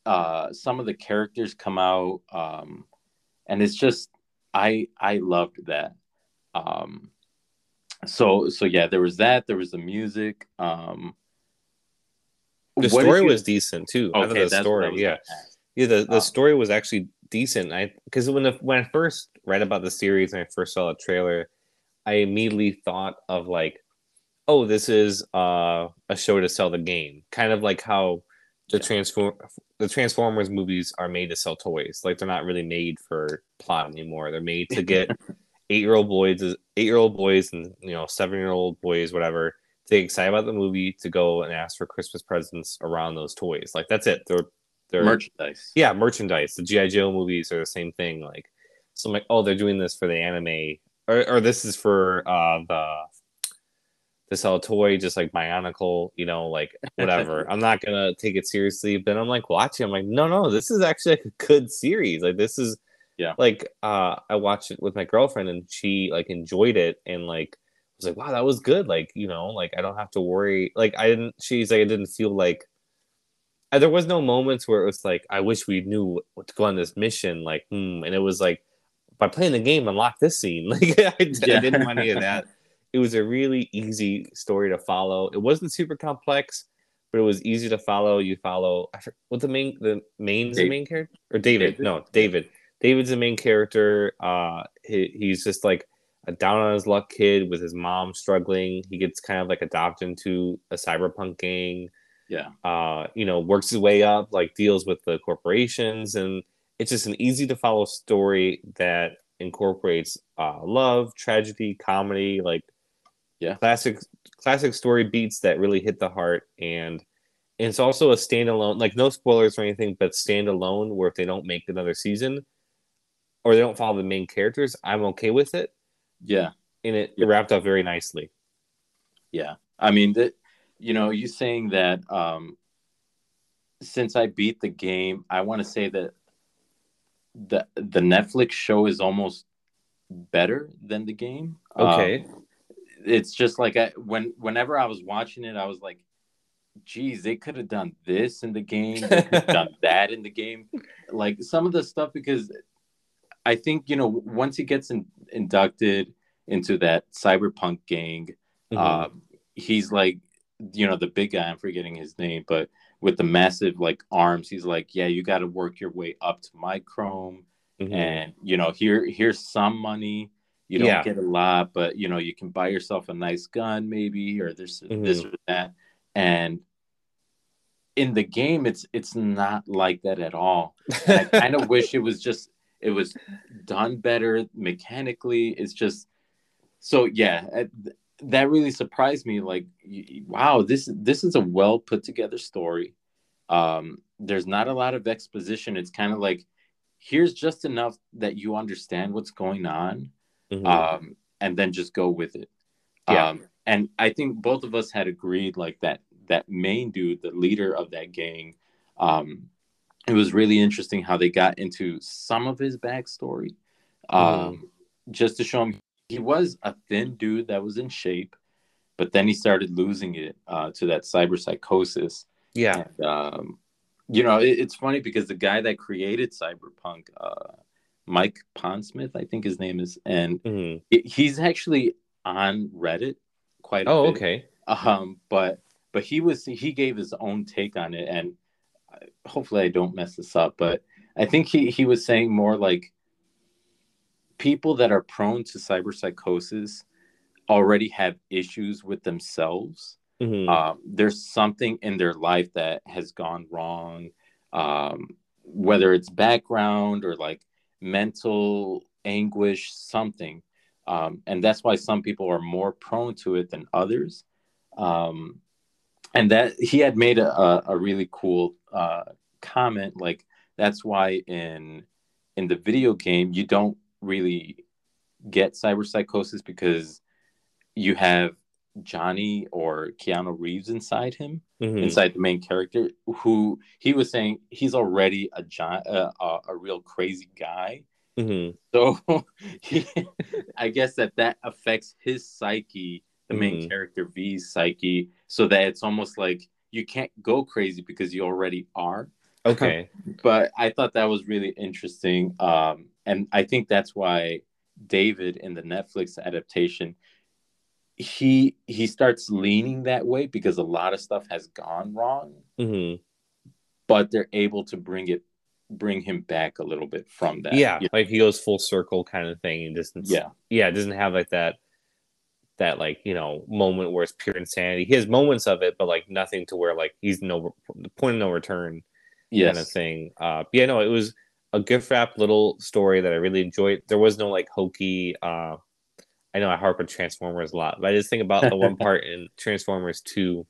uh some of the characters come out um and it's just i i loved that um so so yeah there was that there was the music um The story you- was decent too. I thought okay the that's what I story, yeah. Yeah, the, the Um, story was actually decent. I because when the, when I first read about the series and I first saw the trailer, I immediately thought of like, oh, this is uh, a show to sell the game, kind of like how the Yeah. transform the Transformers movies are made to sell toys. Like they're not really made for plot anymore. They're made to get *laughs* eight year old boys, eight year old boys, and you know seven year old boys, whatever, to get excited about the movie to go and ask for Christmas presents around those toys. Like that's it. They're they're merchandise. Yeah merchandise. The gi joe movies are the same thing. Like so i'm like oh they're doing this for the anime. Or, or this is for uh the to sell a toy just like bionicle you know like whatever. *laughs* I'm not gonna take it seriously but then i'm like watching. I'm like no no this is actually like a good series. Like this is Yeah. like uh i watched it with my girlfriend and she like enjoyed it and like was like wow that was good like you know like i don't have to worry like i didn't she's like i didn't feel like and there was no moments where it was like I wish we knew what to go on this mission. Like, hmm, and it was like by playing the game, unlock this scene. *laughs* Like, I, I didn't want any of that. It was a really easy story to follow. It wasn't super complex, but it was easy to follow. You follow what the main the main's the main character or David? David? No, David. David's the main character. Uh, he, he's just like a down on his luck kid with his mom struggling. He gets kind of like adopted into a cyberpunk gang yeah uh, you know, works his way up, like deals with the corporations, and it's just an easy to follow story that incorporates uh, love, tragedy, comedy, like Yeah. classic classic story beats that really hit the heart, and, and it's also a standalone, like no spoilers or anything, but standalone. Where if they don't make another season, or they don't follow the main characters, I'm okay with it, yeah and it, Yeah. it wrapped up very nicely. Yeah. I mean that you know, you saying that um since I beat the game, I want to say that the the Netflix show is almost better than the game. Okay, Um, it's just like I when whenever I was watching it, I was like, geez, they could have done this in the game, they could have *laughs* done that in the game. Like some of the stuff because I think, you know, once he gets in, inducted into that cyberpunk gang, Mhm. um, he's like, you know, the big guy. I'm forgetting his name, but with the massive like arms, he's like, yeah, you got to work your way up to my chrome, Mhm. and you know, here here's some money. You don't Yeah. get a lot, but you know, you can buy yourself a nice gun, maybe, or this this or that. And in the game, it's it's not like that at all. And *laughs* I kind of wish it was just it was done better mechanically. It's just so yeah. That really surprised me. Like, wow, this this is a well put together story. Um, there's not a lot of exposition. It's kind of like here's just enough that you understand what's going on, Mhm. um, and then just go with it. Yeah. Um, and I think both of us had agreed like that that main dude, the leader of that gang, um, it was really interesting how they got into some of his backstory. Um, just to show him he was a thin dude that was in shape, but then he started losing it uh, to that cyber psychosis. yeah, And, um, you know, it, it's funny because the guy that created Cyberpunk, uh, Mike Pondsmith, I think his name is, and Mhm. it, he's actually on Reddit quite a Oh, bit. okay. Um, but but he was he gave his own take on it, and hopefully I don't mess this up, but I think he he was saying more like people that are prone to cyber psychosis already have issues with themselves Mhm. um, there's something in their life that has gone wrong um, whether it's background or like mental anguish, something. Um, and that's why some people are more prone to it than others. Um, and that he had made a, a, a really cool uh, comment, like that's why in in the video game you don't really get cyberpsychosis because you have Johnny or Keanu Reeves inside him, Mhm. inside the main character, who he was saying he's already a John, uh, a, a real crazy guy. Mhm. So *laughs* he, I guess that that affects his psyche, the main Mhm. character V's psyche, so that it's almost like you can't go crazy because you already are. Okay. *laughs* But I thought that was really interesting, um, and I think that's why David in the Netflix adaptation he he starts leaning that way because a lot of stuff has gone wrong hmm but they're able to bring it bring him back a little bit from that Yeah, You- like he goes full circle kind of thing. He doesn't. yeah yeah, it doesn't have like that that like you know moment where it's pure insanity. He has moments of it, but like nothing to where like he's no the point of no return yes kind of thing. Uh, yeah, no, it was a gift wrap little story that I really enjoyed. There was no like hokey. Uh, I know I harp on Transformers a lot, but I just think about the one *laughs* part in Transformers Two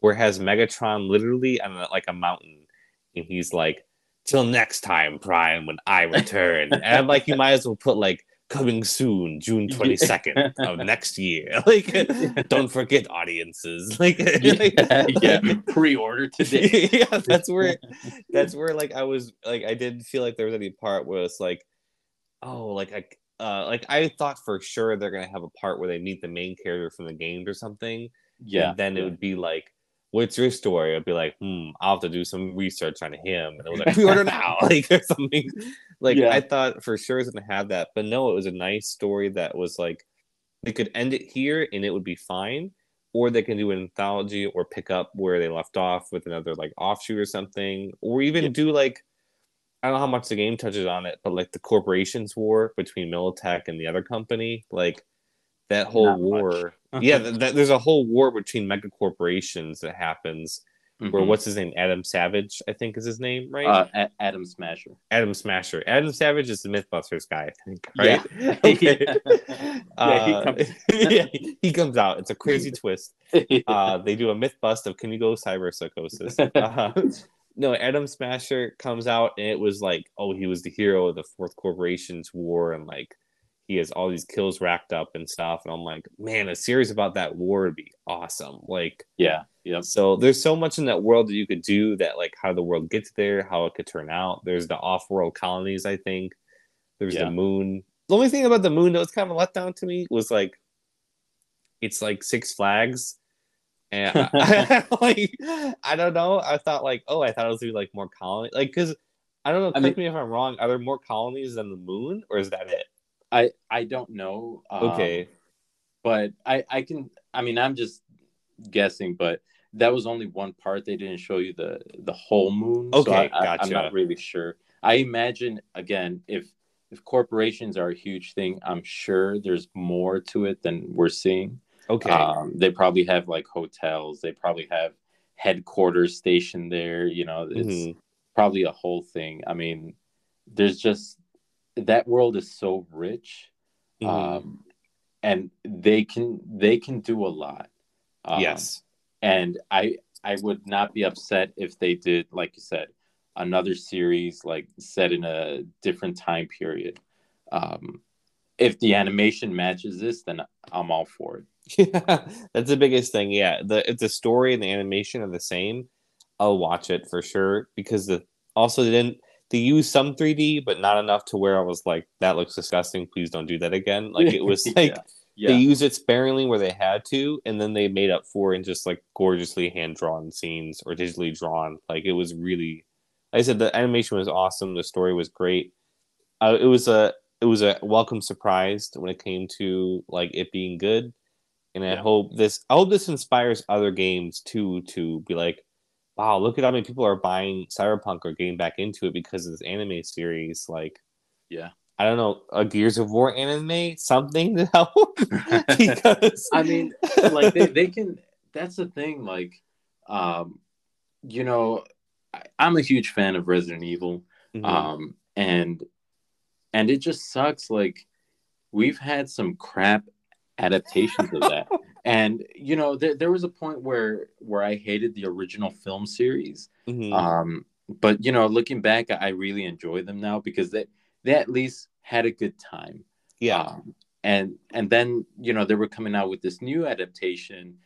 where it has Megatron literally on like a mountain, and he's like, "Till next time, Prime, when I return." and I'm like, you might as well put like coming soon, June twenty second of *laughs* next year. *laughs* Like, don't forget audiences. *laughs* Like, yeah, yeah. pre-order today yeah, that's where that's where like I was like I didn't feel like there was any part where it's like, oh, like I uh like I thought for sure they're gonna have a part where they meet the main character from the games or something. yeah And then it would be like, what's your story? I'd be like, hmm, I'll have to do some research on him. And it was like, *laughs* pre-order now, *laughs* like or something. Like Yeah. I thought for sure it was gonna have that, but no, it was a nice story that was like they could end it here and it would be fine. Or they can do an anthology or pick up where they left off with another like offshoot or something. Or even Yeah. do like I don't know how much the game touches on it, but like the corporations war between Militech and the other company, like that whole Not war. *laughs* yeah, th- th- there's a whole war between mega corporations that happens. Where Mhm. what's his name? Adam Savage, I think is his name, right? uh, A- Adam Smasher. Adam Smasher. Adam Savage is the MythBusters guy, I think, Yeah. right? okay. *laughs* Yeah, he *laughs* Uh, comes- yeah, he comes out. It's a crazy twist. Uh, they do a myth bust of can you go cyber psychosis? Uh, no, Adam Smasher comes out and it was like, oh, he was the hero of the Fourth Corporation's war and like he has all these kills racked up and stuff. And I'm like, man, a series about that war would be awesome. Like, yeah, yeah, so there's so much in that world that you could do that like how the world gets there, how it could turn out. There's the off-world colonies, I think. There's Yeah. the moon. The only thing about the moon that was kind of a letdown to me was like it's like Six Flags. And I, *laughs* *laughs* like I don't know. I thought like, oh, I thought it was gonna be like more colony like because I don't know, I correct me if I'm wrong. Are there more colonies than the moon, or is that it? I I don't know. um, Okay. but I I can. I mean, I'm just guessing, but that was only one part. They didn't show you the the whole moon. Okay, I, I, I'm not really sure. I imagine again if if corporations are a huge thing, I'm sure there's more to it than we're seeing. Okay. Um, they probably have like hotels. They probably have headquarters stationed there. You know, it's Mhm. probably a whole thing. I mean, there's just that world is so rich, Mhm. um, and they can they can do a lot. Um, yes. and I I would not be upset if they did, like you said, another series like set in a different time period. Um, if the animation matches this, then I'm all for it. Yeah, *laughs* that's the biggest thing. Yeah, the if the story and the animation are the same, I'll watch it for sure because the also they didn't they used some 3D but not enough to where I was like that looks disgusting. Please don't do that again. *laughs* Like it was like Yeah. they used it sparingly where they had to, and then they made up for it in just like gorgeously hand drawn scenes or digitally drawn. Like it was really, like I said, the animation was awesome. The story was great. Uh, it was a it was a welcome surprise when it came to like it being good, and I Yeah. hope this I hope this inspires other games too to be like, wow, look at how many people are buying Cyberpunk or getting back into it because of this anime series. Like, Yeah. I don't know, a Gears of War anime, something to help *laughs* *laughs* because I mean, like they, they can that's the thing like um you know I, i'm a huge fan of resident evil Mhm. um and and it just sucks. Like we've had some crap adaptations of that, *laughs* and you know there, there was a point where where I hated the original film series. Mhm. Um, but you know, looking back, I really enjoy them now because they they at least had a good time. yeah. Um, and and then you know they were coming out with this new adaptation,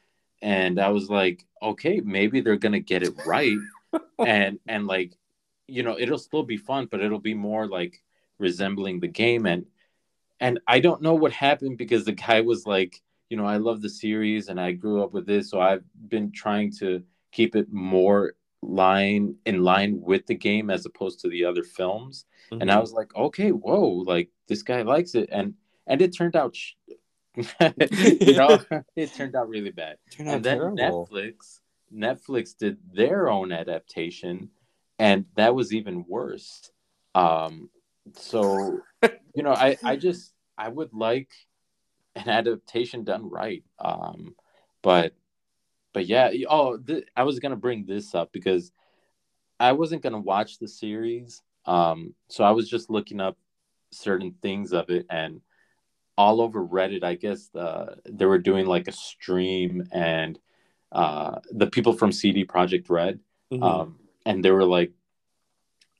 and I was like, okay, maybe they're gonna get it right, *laughs* and and like, you know, it'll still be fun, but it'll be more like resembling the game, and and I don't know what happened because the guy was like, you know, I love the series and I grew up with this, so I've been trying to keep it more line in line with the game as opposed to the other films and Mm-hmm. I was like, okay, whoa, like this guy likes it, and and it turned out, sh- *laughs* you know, *laughs* it turned out really bad. *laughs* Turned out And then terrible. Netflix, Netflix did their own adaptation, and that was even worse. Um, so you know, I I just I would like an adaptation done right. Um, but but yeah, oh, th- I was gonna bring this up because I wasn't gonna watch the series. Um, so I was just looking up certain things of it, and all over Reddit, I guess uh, they were doing like a stream, and uh, the people from CD Projekt Red, Mhm. um, and they were like,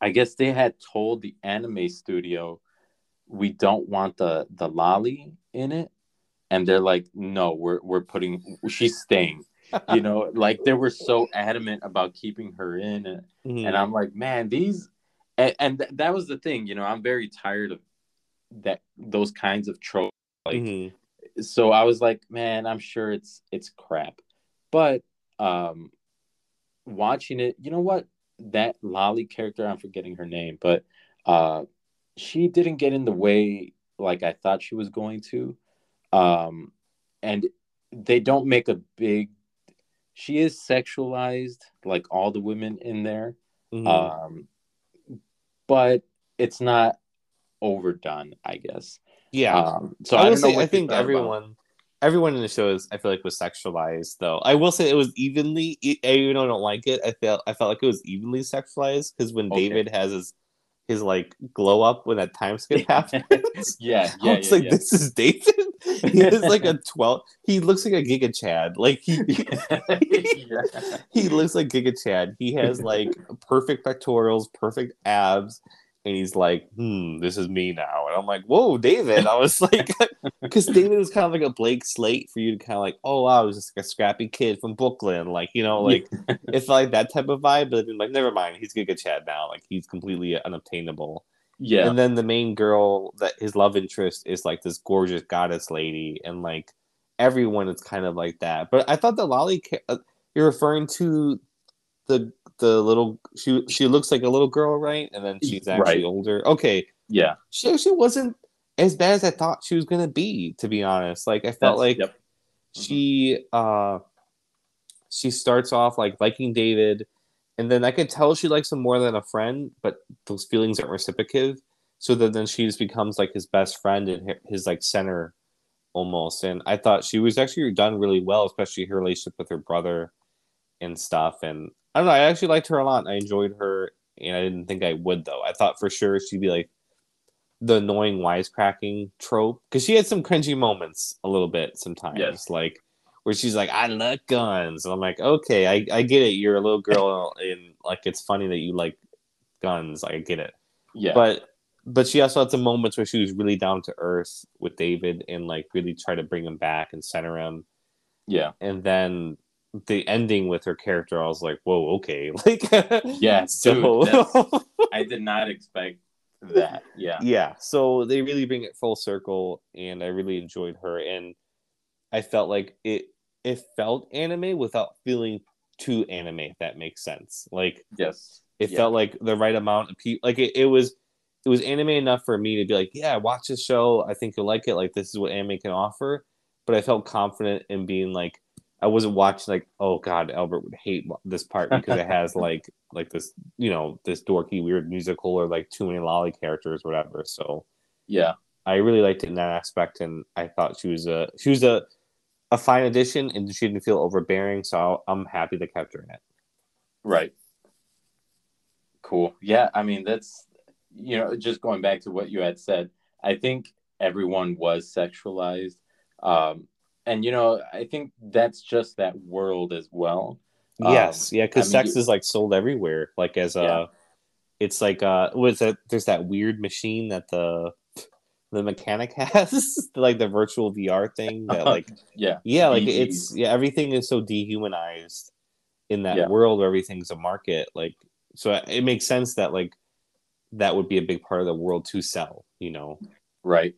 I guess they had told the anime studio, we don't want the the loli in it, and they're like, no, we're we're putting, she's staying. you know, *laughs* like they were so adamant about keeping her in, and, Mhm. and I'm like, man, these, and, and th- that was the thing, you know, I'm very tired of that those kinds of tropes. Like, Mhm. so I was like, man, I'm sure it's it's crap, but um, watching it, you know what? That Loli character, I'm forgetting her name, but uh, she didn't get in the way like I thought she was going to, um, and they don't make a big. She is sexualized, like all the women in there, Mhm. um, but it's not overdone, I guess. yeah. Um, so I I, don't know say I think thought about- everyone everyone in the show is I feel like was sexualized though. I will say it was evenly even though I don't like it, I felt I felt like it was evenly sexualized because when Okay. David has his his like glow up when that time skip *laughs* happens. *laughs* yeah, I was yeah, like, this is David. *laughs* He has like a *laughs* twelve. He looks like a Giga Chad. Like he, yeah. he looks like Giga Chad. He has like perfect pectorals, perfect abs, and he's like, "Hmm, this is me now." And I'm like, "Whoa, David!" I was like, because David was kind of like a Blake Slate for you to kind of like, "Oh wow, he's just like a scrappy kid from Brooklyn," like you know, like it felt like that type of vibe. But then like, never mind, he's Giga Chad now. Like he's completely unobtainable. Yeah, And then the main girl that his love interest is like this gorgeous goddess lady, and like everyone is kind of like that. But I thought the loli, ca- uh, you're referring to the the little she she looks like a little girl, right? And then she's actually Right. older. Okay, yeah. she actually wasn't as bad as I thought she was gonna be. To be honest, like I felt That's- like yep. she uh she starts off like liking David, and then I could tell she likes him more than a friend, but those feelings aren't reciprocative. So that then she just becomes like his best friend and his like center almost. And I thought she was actually done really well, especially her relationship with her brother and stuff. And I don't know, I actually liked her a lot. I enjoyed her, and I didn't think I would though. I thought for sure she'd be like the annoying wisecracking trope because she had some cringy moments a little bit sometimes, Yes. like where she's like, "I love guns," and I'm like, "Okay, I, I get it. You're a little girl, and like it's funny that you like guns. I get it." Yeah, But but she also had some moments where she was really down to earth with David and like really try to bring him back and center him. yeah, And then the ending with her character, I was like, "Whoa, okay." *laughs* Like, yeah. *laughs* so Dude, *laughs* I did not expect that. Yeah, yeah so they really bring it full circle and i really enjoyed her and i felt like it it felt anime without feeling too anime if that makes sense. Like yes, it Yeah. felt like the right amount of people like it, it was it was anime enough for me to be like yeah watch this show. I think you'll like it. Like this is what anime can offer. But i felt confident in being like i wasn't watching like oh god albert would hate this part because it has *laughs* like like this you know this dorky weird musical or like too many loli characters whatever. So yeah, i really liked it in that aspect and i thought she was a she was a a fine addition and she didn't feel overbearing so i'm happy they kept her in it right. Cool. Yeah, I mean that's you know, just going back to what you had said, I think everyone was sexualized. Um, and you know, I think that's just that world as well. Yes, Um, yeah, because I mean, sex you- is like sold everywhere. Like as a, Yeah. it's like uh, was that there's that weird machine that the the mechanic *laughs* has, like the virtual VR thing that *laughs* like yeah, yeah, like it's yeah, everything is so dehumanized in that Yeah. world where everything's a market. Like so, it makes sense that like that would be a big part of the world to sell. You know, Right.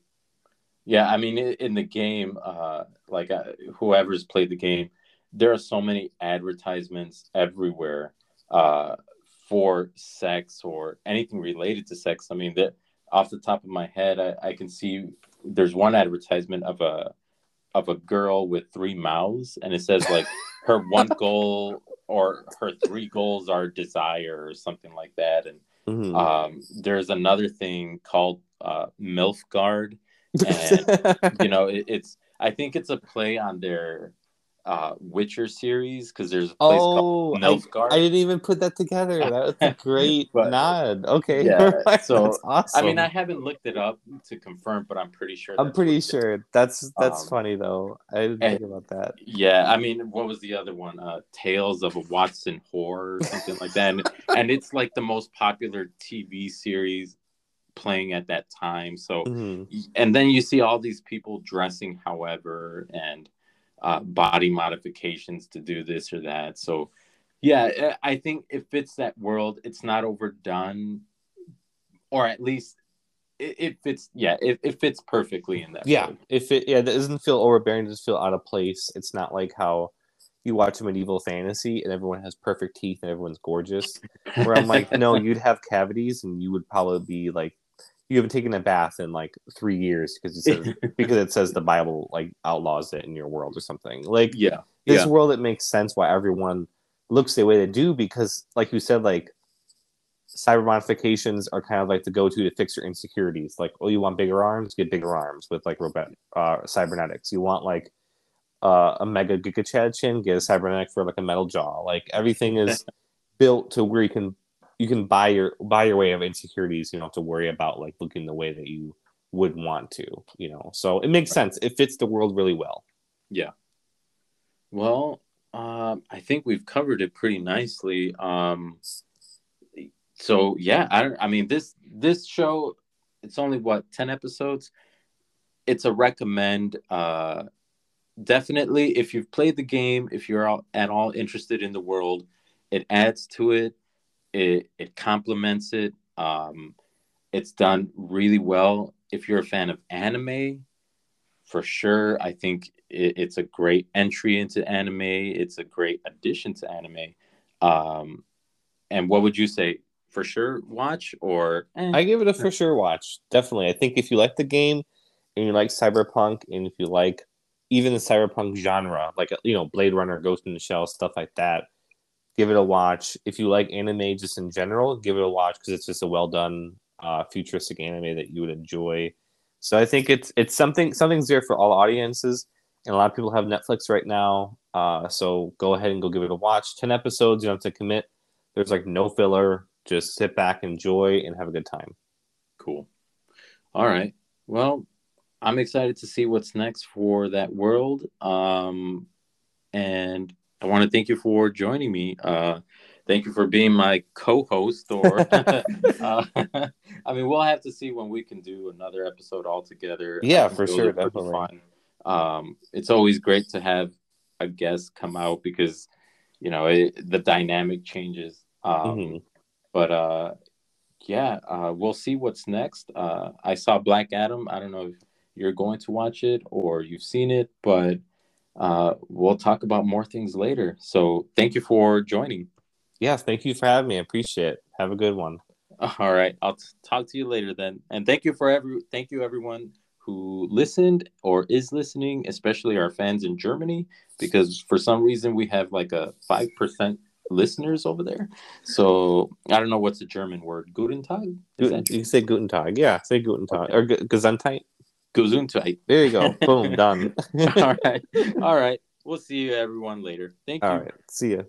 Yeah, I mean, in the game, uh, like uh, whoever's played the game, there are so many advertisements everywhere uh, for sex or anything related to sex. I mean, that off the top of my head, I, I can see there's one advertisement of a of a girl with three mouths, and it says like her *laughs* one goal or her three goals are desire or something like that, and Mhm. um, there's another thing called uh, MILF Guard. *laughs* and, You know, it, it's I think it's a play on their uh, Witcher series because there's a place called oh, I, Nilfgaard. I didn't even put that together. That was a *laughs* great But- nod. Okay, *laughs* Yeah, That's so, awesome. I mean, I haven't looked it up to confirm, but I'm pretty sure. I'm pretty what it- sure that's that's Um, funny though. I didn't and- think about that. Yeah, I mean, what was the other one? Uh, Tales of a Watson Whore or something like that. And, *laughs* and it's like the most popular TV series playing at that time. So Mhm. and then you see all these people dressing however and uh, body modifications to do this or that so yeah i think it fits that world it's not overdone or at least it, it fits yeah it, it fits perfectly in that Yeah, world. if it yeah, it doesn't feel overbearing, it doesn't feel out of place. It's not like how you watch a medieval fantasy and everyone has perfect teeth and everyone's gorgeous. Where I'm like, *laughs* no, you'd have cavities and you would probably be like, you haven't taken a bath in like three years because it says *laughs* because it says the Bible like outlaws it in your world or something. Like yeah this yeah world, it makes sense why everyone looks the way they do because, like you said, like cyber modifications are kind of like the go-to to fix your insecurities. Like, oh, you want bigger arms? Get bigger arms with like robot uh, cybernetics. You want like uh, a mega giga chad chin? Get a cybernetic for like a metal jaw. Like everything is *laughs* built to where you can you can buy your buy your way of insecurities. You don't have to worry about like looking the way that you would want to. You know, so it makes sense. It fits the world really well. Yeah. Well um, i think we've covered it pretty nicely um, so yeah i don't i mean this this show it's only what 10 episodes it's a recommend uh definitely if you've played the game if you're all, at all interested in the world it adds to it it it complements it um it's done really well if you're a fan of anime for sure i think it, it's a great entry into anime it's a great addition to anime um and what would you say for sure watch or eh? I give it a for sure watch. Definitely. I think if you like the game and you like cyberpunk and if you like even the cyberpunk genre, like you know, Blade Runner, Ghost in the Shell, stuff like that, give it a watch. If you like anime just in general, give it a watch because it's just a well done uh, futuristic anime that you would enjoy. So I think it's it's something something's there for all audiences, and a lot of people have Netflix right now. Uh, so go ahead and go give it a watch. Ten episodes, you don't have to commit. There's like no filler. Just sit back, enjoy, and have a good time. Cool. All right. Well, I'm excited to see what's next for that world. Um, and I want to thank you for joining me. Uh, thank you for being my co-host. Or, *laughs* *laughs* uh, I mean, we'll have to see when we can do another episode all together. Yeah, I for sure, those are pretty definitely. fun. Um, it's always great to have a guest come out because you know it, the dynamic changes. Um, Mhm. But uh, yeah, uh, we'll see what's next. Uh, I saw Black Adam. I don't know if you're going to watch it or you've seen it, but uh, we'll talk about more things later. So thank you for joining. Yes, thank you for having me. I appreciate it. Have a good one. *laughs* All right, I'll t- talk to you later then. And thank you for every thank you everyone who listened or is listening, especially our fans in Germany, because for some reason we have like a five percent listeners over there. So I don't know what's the German word. Guten Tag. Guten, you say Guten Tag. Yeah, say Guten Tag. Or Ge- Gesundheit. Gesundheit. There you go. Boom, done. *laughs* All right. *laughs* All right. We'll see you everyone later. Thank you. All right. See ya.